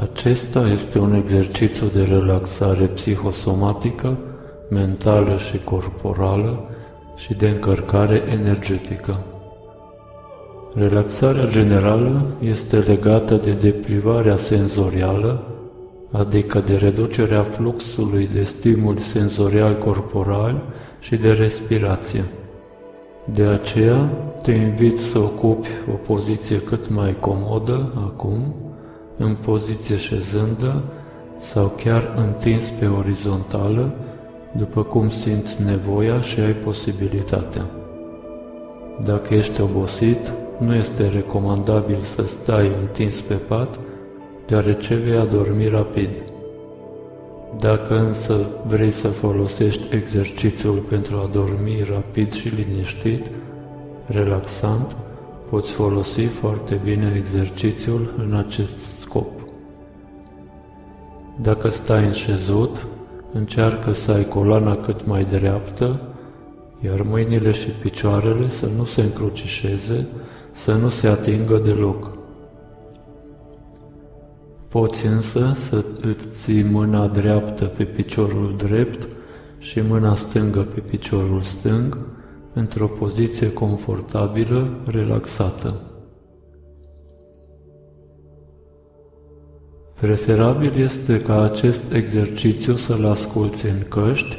Acesta este un exercițiu de relaxare psihosomatică, mentală și corporală și de încărcare energetică. Relaxarea generală este legată de deprivarea senzorială, adică de reducerea fluxului de stimuli senzorial corporal și de respirație. De aceea te invit să ocupi o poziție cât mai comodă acum, în poziție șezândă sau chiar întins pe orizontală, după cum simți nevoia și ai posibilitatea. Dacă ești obosit, nu este recomandabil să stai întins pe pat, deoarece vei adormi rapid. Dacă însă vrei să folosești exercițiul pentru a dormi rapid și liniștit, relaxant, poți folosi foarte bine exercițiul în acest scop. Dacă stai în șezut, încearcă să ai coloana cât mai dreaptă, iar mâinile și picioarele să nu se încrucișeze, să nu se atingă deloc. Poți însă să îți ții mâna dreaptă pe piciorul drept și mâna stângă pe piciorul stâng, într-o poziție confortabilă, relaxată. Preferabil este ca acest exercițiu să-l asculți în căști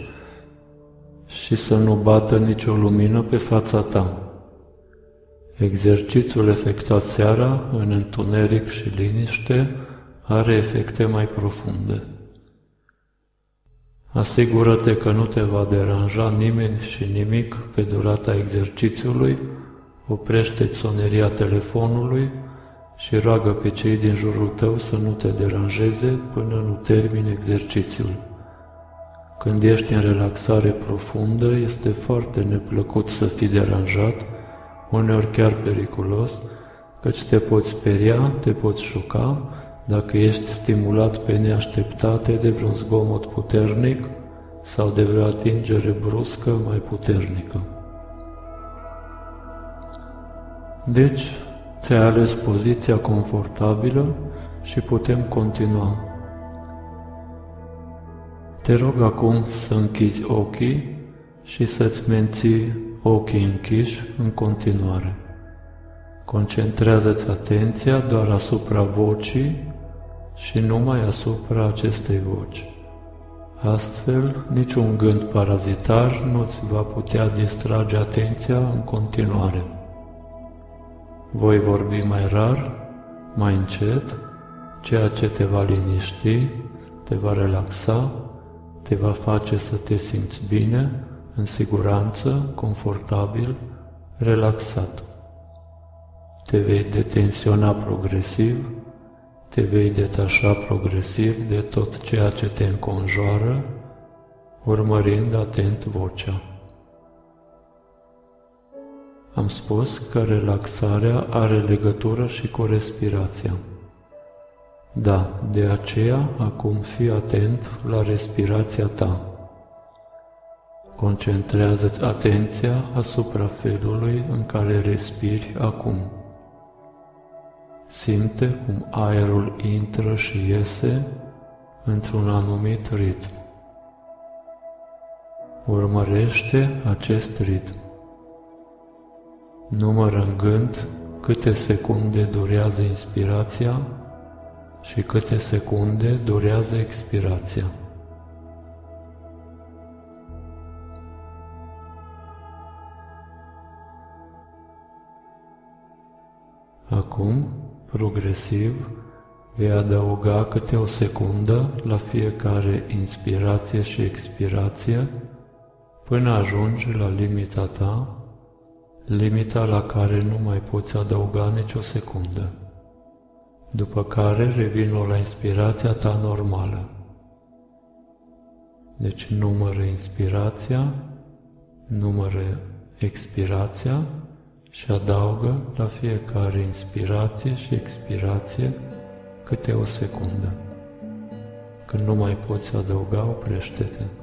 și să nu bată nicio lumină pe fața ta. Exercițiul efectuat seara, în întuneric și liniște, are efecte mai profunde. Asigură-te că nu te va deranja nimeni și nimic pe durata exercițiului, oprește soneria telefonului și roagă pe cei din jurul tău să nu te deranjeze până nu termini exercițiul. Când ești în relaxare profundă, este foarte neplăcut să fii deranjat, uneori chiar periculos, căci te poți speria, te poți șoca, dacă ești stimulat pe neașteptate de vreun zgomot puternic sau de vreo atingere bruscă mai puternică. Deci, ți-ai ales poziția confortabilă și putem continua. Te rog acum să închizi ochii și să-ți menții ochii închiși în continuare. Concentrează-ți atenția doar asupra vocii și numai asupra acestei voci. Astfel, niciun gând parazitar nu îți va putea distrage atenția în continuare. Voi vorbi mai rar, mai încet, ceea ce te va liniști, te va relaxa, te va face să te simți bine, în siguranță, confortabil, relaxat. Te vei detensiona progresiv, te vei detașa progresiv de tot ceea ce te înconjoară, urmărind atent vocea. Am spus că relaxarea are legătură și cu respirația. Da, de aceea acum fii atent la respirația ta. Concentrează-ți atenția asupra felului în care respiri acum. Simte cum aerul intră și iese într-un anumit ritm. Urmărește acest ritm. Numără în gând câte secunde durează inspirația și câte secunde durează expirația. Acum Progresiv, vei adăuga câte o secundă la fiecare inspirație și expirație până ajungi la limita ta, limita la care nu mai poți adăuga nicio secundă, după care revin la inspirația ta normală. Deci numără inspirația, numără expirația și adaugă la fiecare inspirație și expirație câte o secundă. Când nu mai poți adăuga, oprește-te.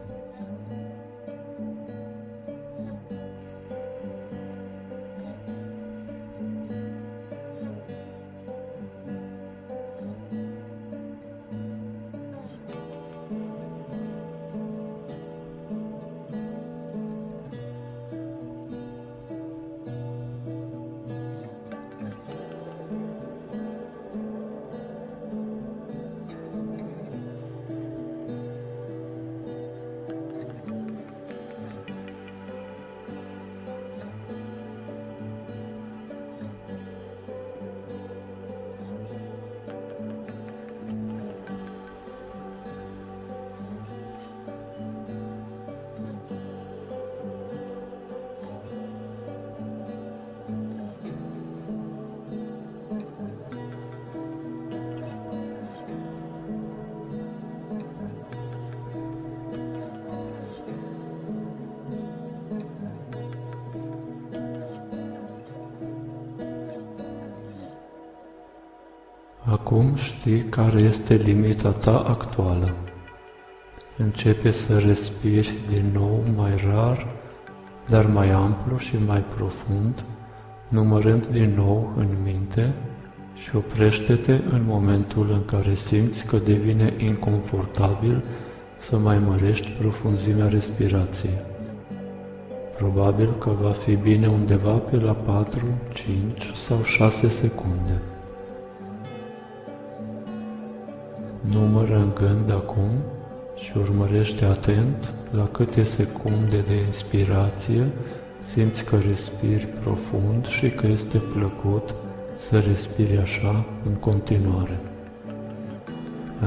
Acum știi care este limita ta actuală. Începe să respiri din nou mai rar, dar mai amplu și mai profund, numărând din nou în minte și oprește-te în momentul în care simți că devine inconfortabil să mai mărești profunzimea respirației. Probabil că va fi bine undeva pe la 4, 5 sau 6 secunde. Numără în gând acum și urmărește atent la câte secunde de inspirație simți că respiri profund și că este plăcut să respiri așa în continuare.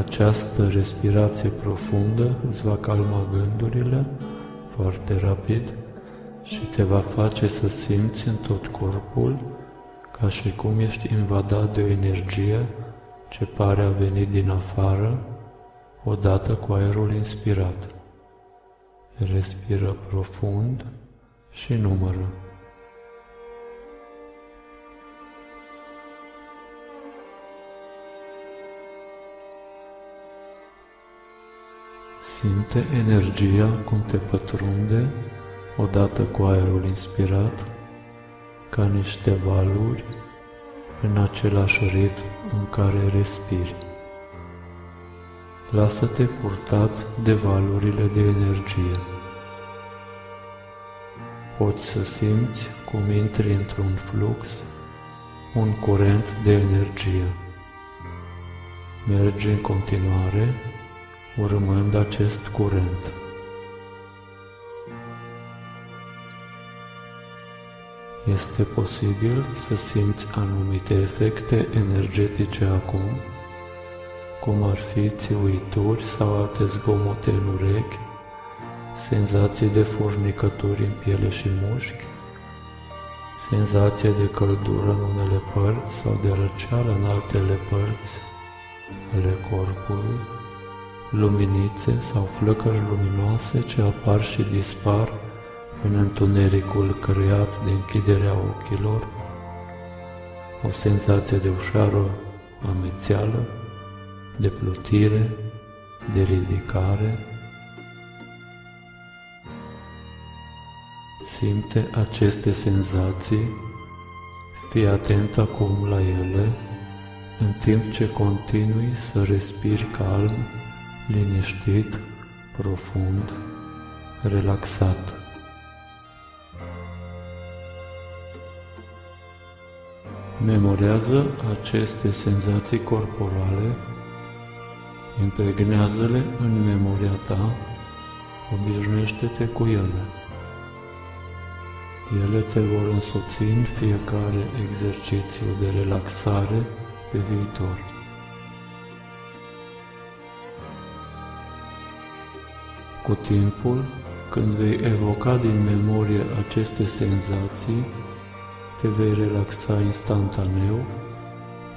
Această respirație profundă îți va calma gândurile foarte rapid și te va face să simți în tot corpul ca și cum ești invadat de o energie ce pare a venit din afară odată cu aerul inspirat. Respiră profund și numără. Simte energia cum te pătrunde odată cu aerul inspirat, ca niște valuri în același ritm în care respiri. Lasă-te purtat de valurile de energie. Poți să simți cum intri într-un flux, un curent de energie. Mergi în continuare urmând acest curent. Este posibil să simți anumite efecte energetice acum, cum ar fi țiuituri sau alte zgomote în urechi, senzații de furnicături în piele și mușchi, senzație de căldură în unele părți sau de răceală în altele părți ale corpului, luminițe sau flăcări luminoase ce apar și dispar în întunericul creat de închiderea ochilor, o senzație de ușoară amețeală, de plutire, de ridicare. Simte aceste senzații, fii atent acum la ele, în timp ce continui să respiri calm, liniștit, profund, relaxat. Memorează aceste senzații corporale, impregnează-le în memoria ta, obișnuiește-te cu ele. Ele te vor însoți în fiecare exercițiu de relaxare pe viitor. Cu timpul, când vei evoca din memorie aceste senzații, te vei relaxa instantaneu,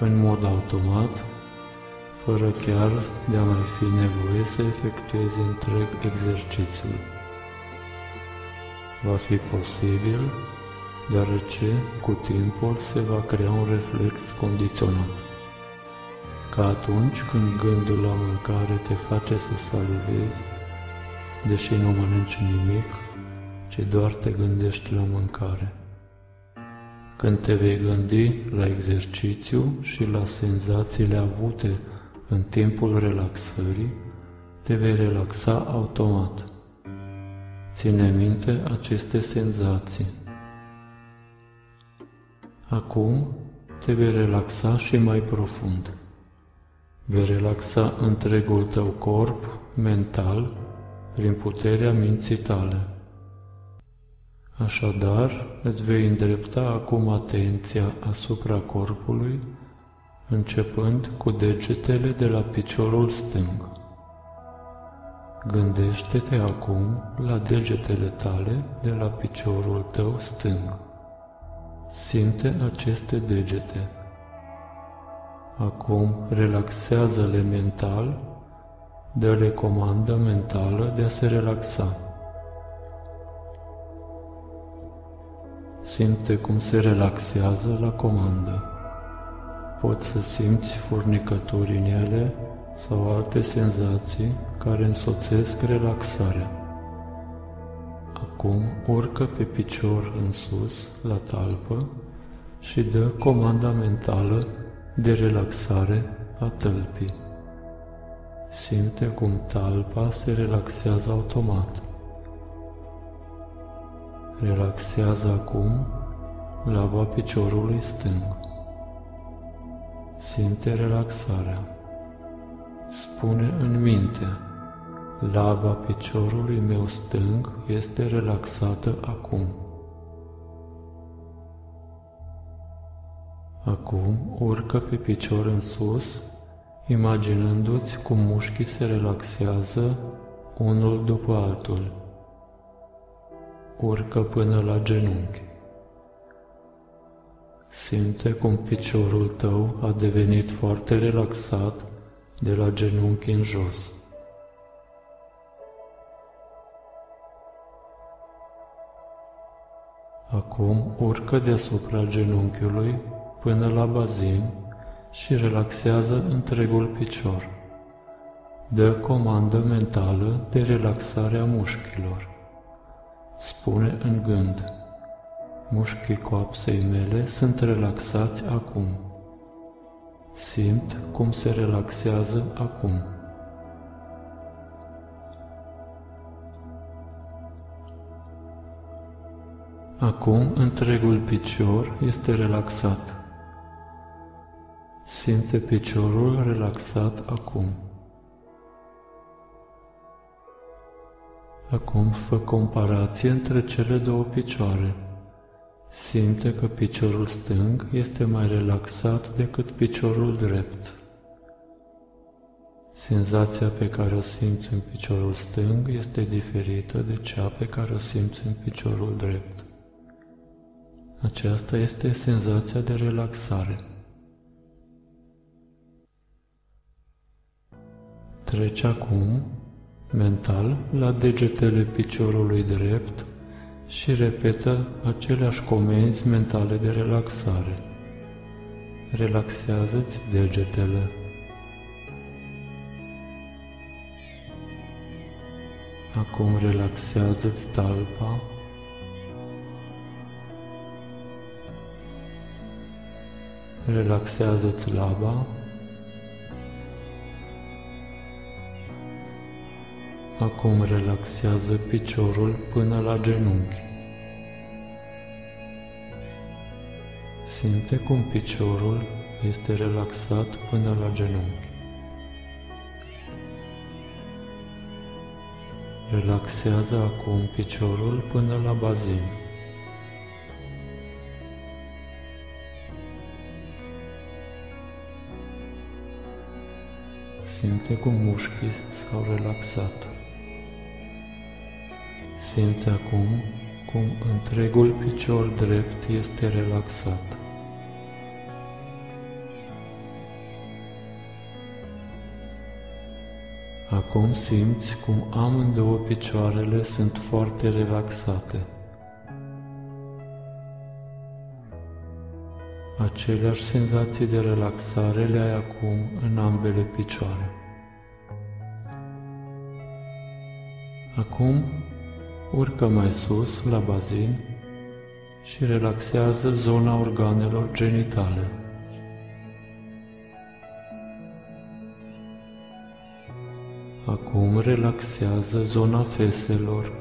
în mod automat, fără chiar de a mai fi nevoie să efectuezi întreg exercițiul. Va fi posibil, deoarece cu timpul se va crea un reflex condiționat. Ca atunci când gândul la mâncare te face să salivezi, deși nu mănânci nimic, ci doar te gândești la mâncare. Când te vei gândi la exercițiu și la senzațiile avute în timpul relaxării, te vei relaxa automat. Ține minte aceste senzații. Acum te vei relaxa și mai profund. Vei relaxa întregul tău corp mental prin puterea minții tale. Așadar, îți vei îndrepta acum atenția asupra corpului, începând cu degetele de la piciorul stâng. Gândește-te acum la degetele tale de la piciorul tău stâng. Simte aceste degete. Acum relaxează-le mental, dă-le comandă mentală de a se relaxa. Simte cum se relaxează la comandă. Poți să simți furnicături în ele sau alte senzații care însoțesc relaxarea. Acum urcă pe picior în sus, la talpă, și dă comanda mentală de relaxare a tălpii. Simte cum talpa se relaxează automat. Relaxează acum lava piciorului stâng. Simte relaxarea. Spune în minte, lava piciorului meu stâng este relaxată acum. Acum urcă pe picior în sus, imaginându-ți cum mușchii se relaxează unul după altul. Urcă până la genunchi. Simte cum piciorul tău a devenit foarte relaxat de la genunchi în jos. Acum urcă deasupra genunchiului până la bazin și relaxează întregul picior. Dă comandă mentală de relaxare a mușchilor. Spune în gând, mușchii coapsei mele sunt relaxați acum. Simt cum se relaxează acum. Acum întregul picior este relaxat. Simte piciorul relaxat acum. Acum fă comparație între cele două picioare. Simte că piciorul stâng este mai relaxat decât piciorul drept. Senzația pe care o simți în piciorul stâng este diferită de cea pe care o simți în piciorul drept. Aceasta este senzația de relaxare. Trece acum, mental, la degetele piciorului drept și repetă aceleași comenzi mentale de relaxare. Relaxează-ți degetele. Acum relaxează-ți talpa. Relaxează-ți laba. Acum relaxează piciorul până la genunchi. Simte cum piciorul este relaxat până la genunchi. Relaxează acum piciorul până la bazin. Simte cum mușchii s-au relaxat. Simte acum cum întregul picior drept este relaxat. Acum simți cum amândouă picioarele sunt foarte relaxate. Aceleași senzații de relaxare le ai acum în ambele picioare. Acum urcă mai sus la bazin și relaxează zona organelor genitale. Acum relaxează zona feselor.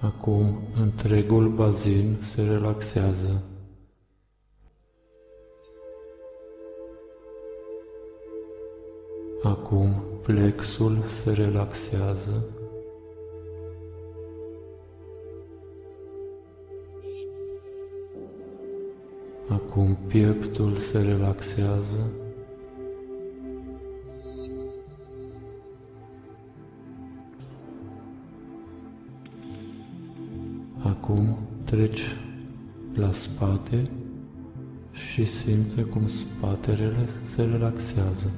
Acum întregul bazin se relaxează. Acum plexul se relaxează. Acum pieptul se relaxează. Acum treci la spate și simte cum spatele se relaxează.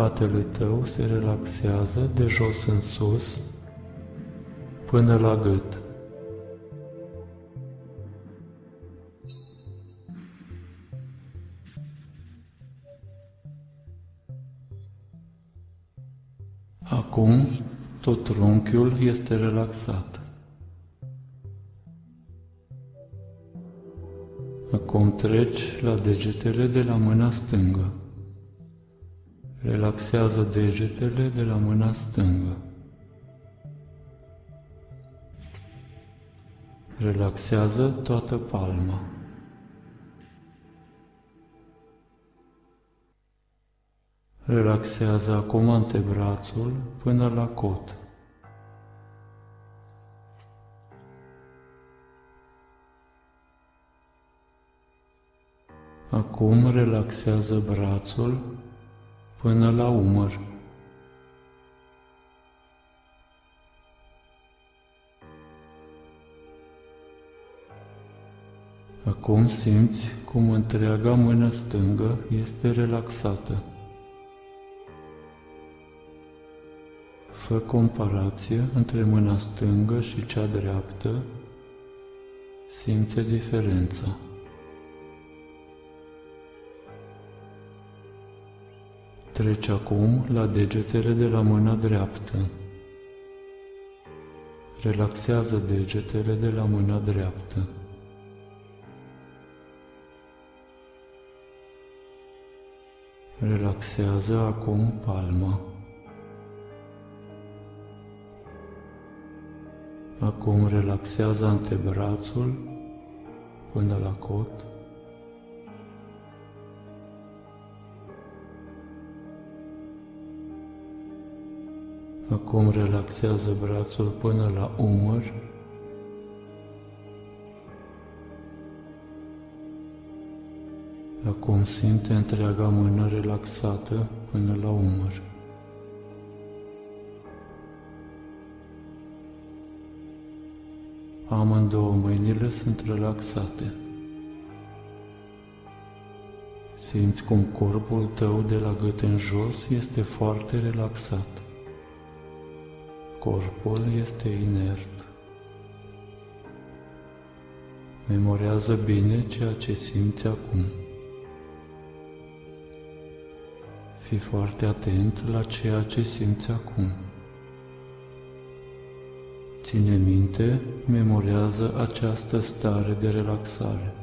Spatele tău se relaxează de jos în sus până la gât. Acum tot trunchiul este relaxat. Acum treci la degetele de la mâna stângă. Relaxează degetele de la mâna stângă. Relaxează toată palma. Relaxează acum antebrațul până la cot. Acum relaxează brațul până la umăr. Acum simți cum întreaga mână stângă este relaxată. Fă comparație între mâna stângă și cea dreaptă, simte diferența. Treci acum la degetele de la mâna dreaptă. Relaxează degetele de la mâna dreaptă. Relaxează acum palma. Acum relaxează antebrațul până la cot. Acum relaxează brațul până la umăr. Acum simte întreaga mână relaxată până la umăr. Amândouă mâinile sunt relaxate. Simți cum corpul tău de la gât în jos este foarte relaxat. Corpul este inert. Memorează bine ceea ce simți acum. Fii foarte atent la ceea ce simți acum. Ține minte, memorează această stare de relaxare.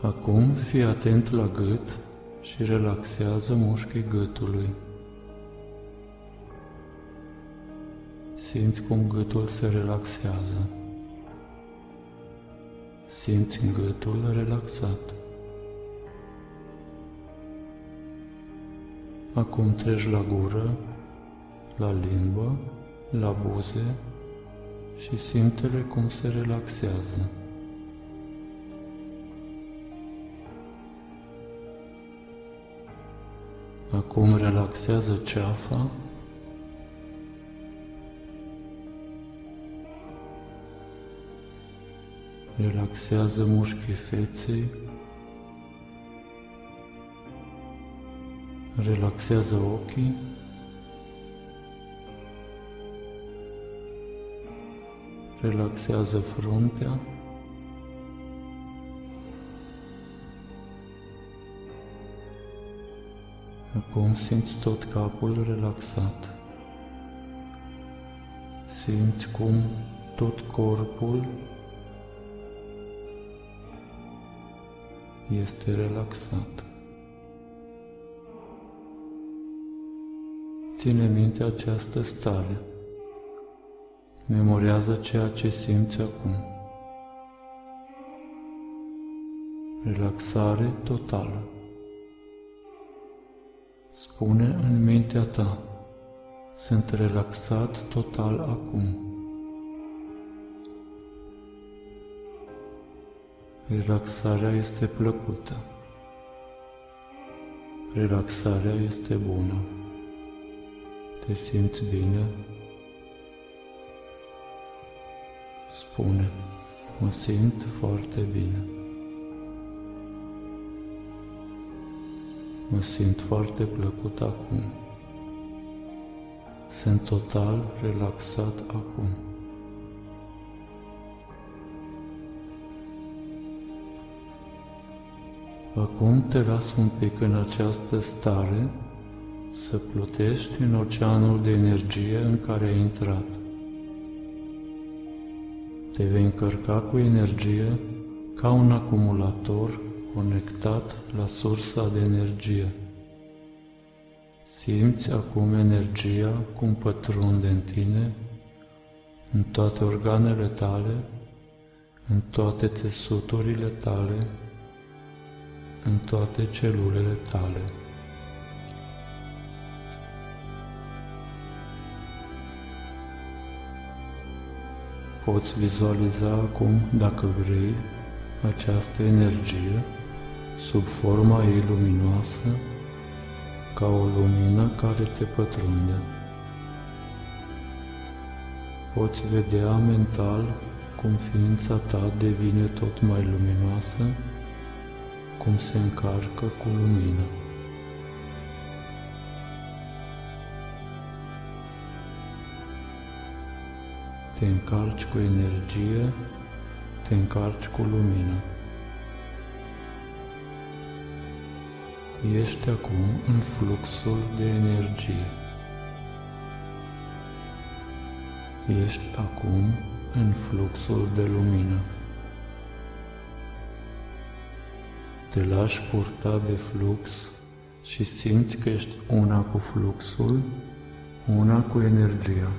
Acum fii atent la gât și relaxează mușchii gâtului. Simți cum gâtul se relaxează. Simți gâtul relaxat. Acum treci la gură, la limbă, la buze și simte cum se relaxează. Acum relaxează ceafa. Relaxează mușchii feței. Relaxează ochii. Relaxează fruntea. Acum simți tot capul relaxat. Simți cum tot corpul este relaxat. Ține minte această stare. Memorează ceea ce simți acum. Relaxare totală. Spune în mintea ta, sunt relaxat total acum. Relaxarea este plăcută. Relaxarea este bună. Te simți bine? Spune, mă simt foarte bine. Mă simt foarte plăcut acum. Sunt total relaxat acum. Acum te las un pic în această stare să plutești în oceanul de energie în care ai intrat. Te vei încărca cu energie ca un acumulator conectat la sursa de energie. Simți acum energia cum pătrunde în tine, în toate organele tale, în toate țesuturile tale, în toate celulele tale. Poți vizualiza acum, dacă vrei, această energie sub forma ei luminoasă ca o lumină care te pătrunde. Poți vedea mental cum ființa ta devine tot mai luminoasă, cum se încarcă cu lumină. Te încarci cu energie, te încarci cu lumină. Ești acum în fluxul de energie. Ești acum în fluxul de lumină. Te lași purta de flux și simți că ești una cu fluxul, una cu energia,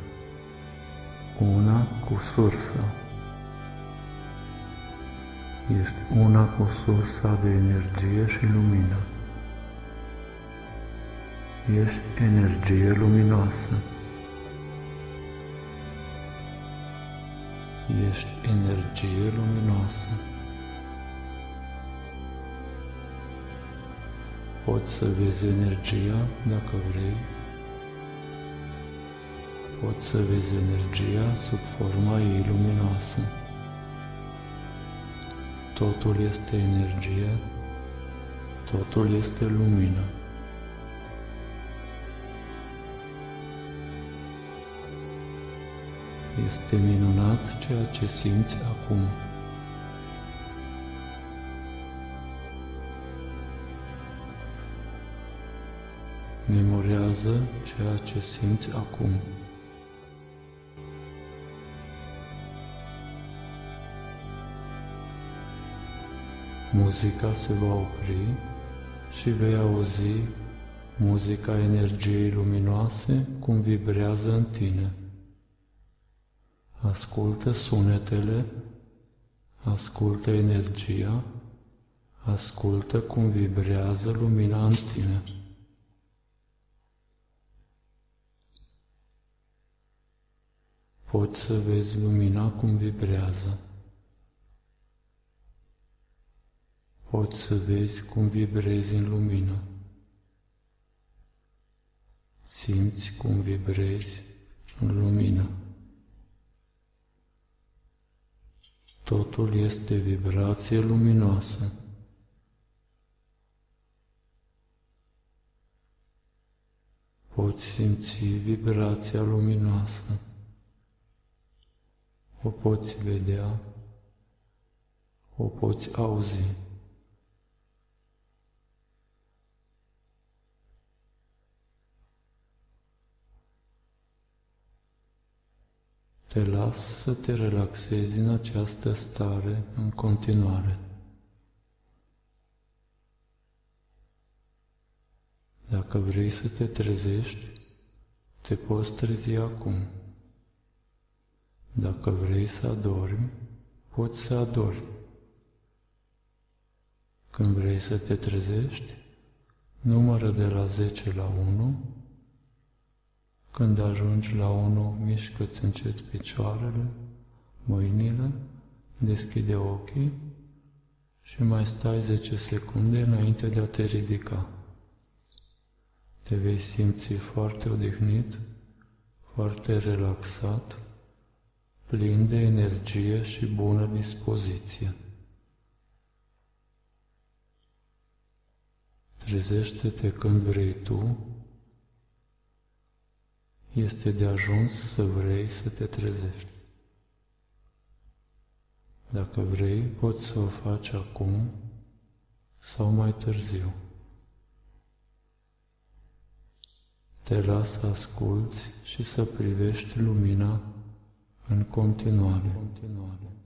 una cu sursa. Ești una cu sursa de energie și lumină. Ești energie luminoasă. Ești energie luminoasă. Poți să vezi energia dacă vrei. Poți să vezi energia sub forma ei luminoasă. Totul este energie, totul este lumină. Este minunat ceea ce simți acum. Memorează ceea ce simți acum. Muzica se va opri și vei auzi muzica energiei luminoase cum vibrează în tine. Ascultă sunetele, ascultă energia, ascultă cum vibrează lumina în tine. Poți să vezi lumina cum vibrează. Poți să vezi cum vibrezi în lumină. Simți cum vibrezi în lumină. Totul este vibrație luminoasă. Poți simți vibrația luminoasă. O poți vedea, o poți auzi. Te las să te relaxezi în această stare în continuare. Dacă vrei să te trezești, te poți trezi acum. Dacă vrei să adormi, poți să adormi. Când vrei să te trezești, numără de la 10 la 1 când ajungi la unul, mișcă-ți încet picioarele, mâinile, deschide ochii și mai stai 10 secunde înainte de a te ridica. Te vei simți foarte odihnit, foarte relaxat, plin de energie și bună dispoziție. Trezește-te când vrei tu, este de ajuns să vrei să te trezești. Dacă vrei, poți să o faci acum sau mai târziu. Te las să asculți și să privești lumina în continuare. continuare.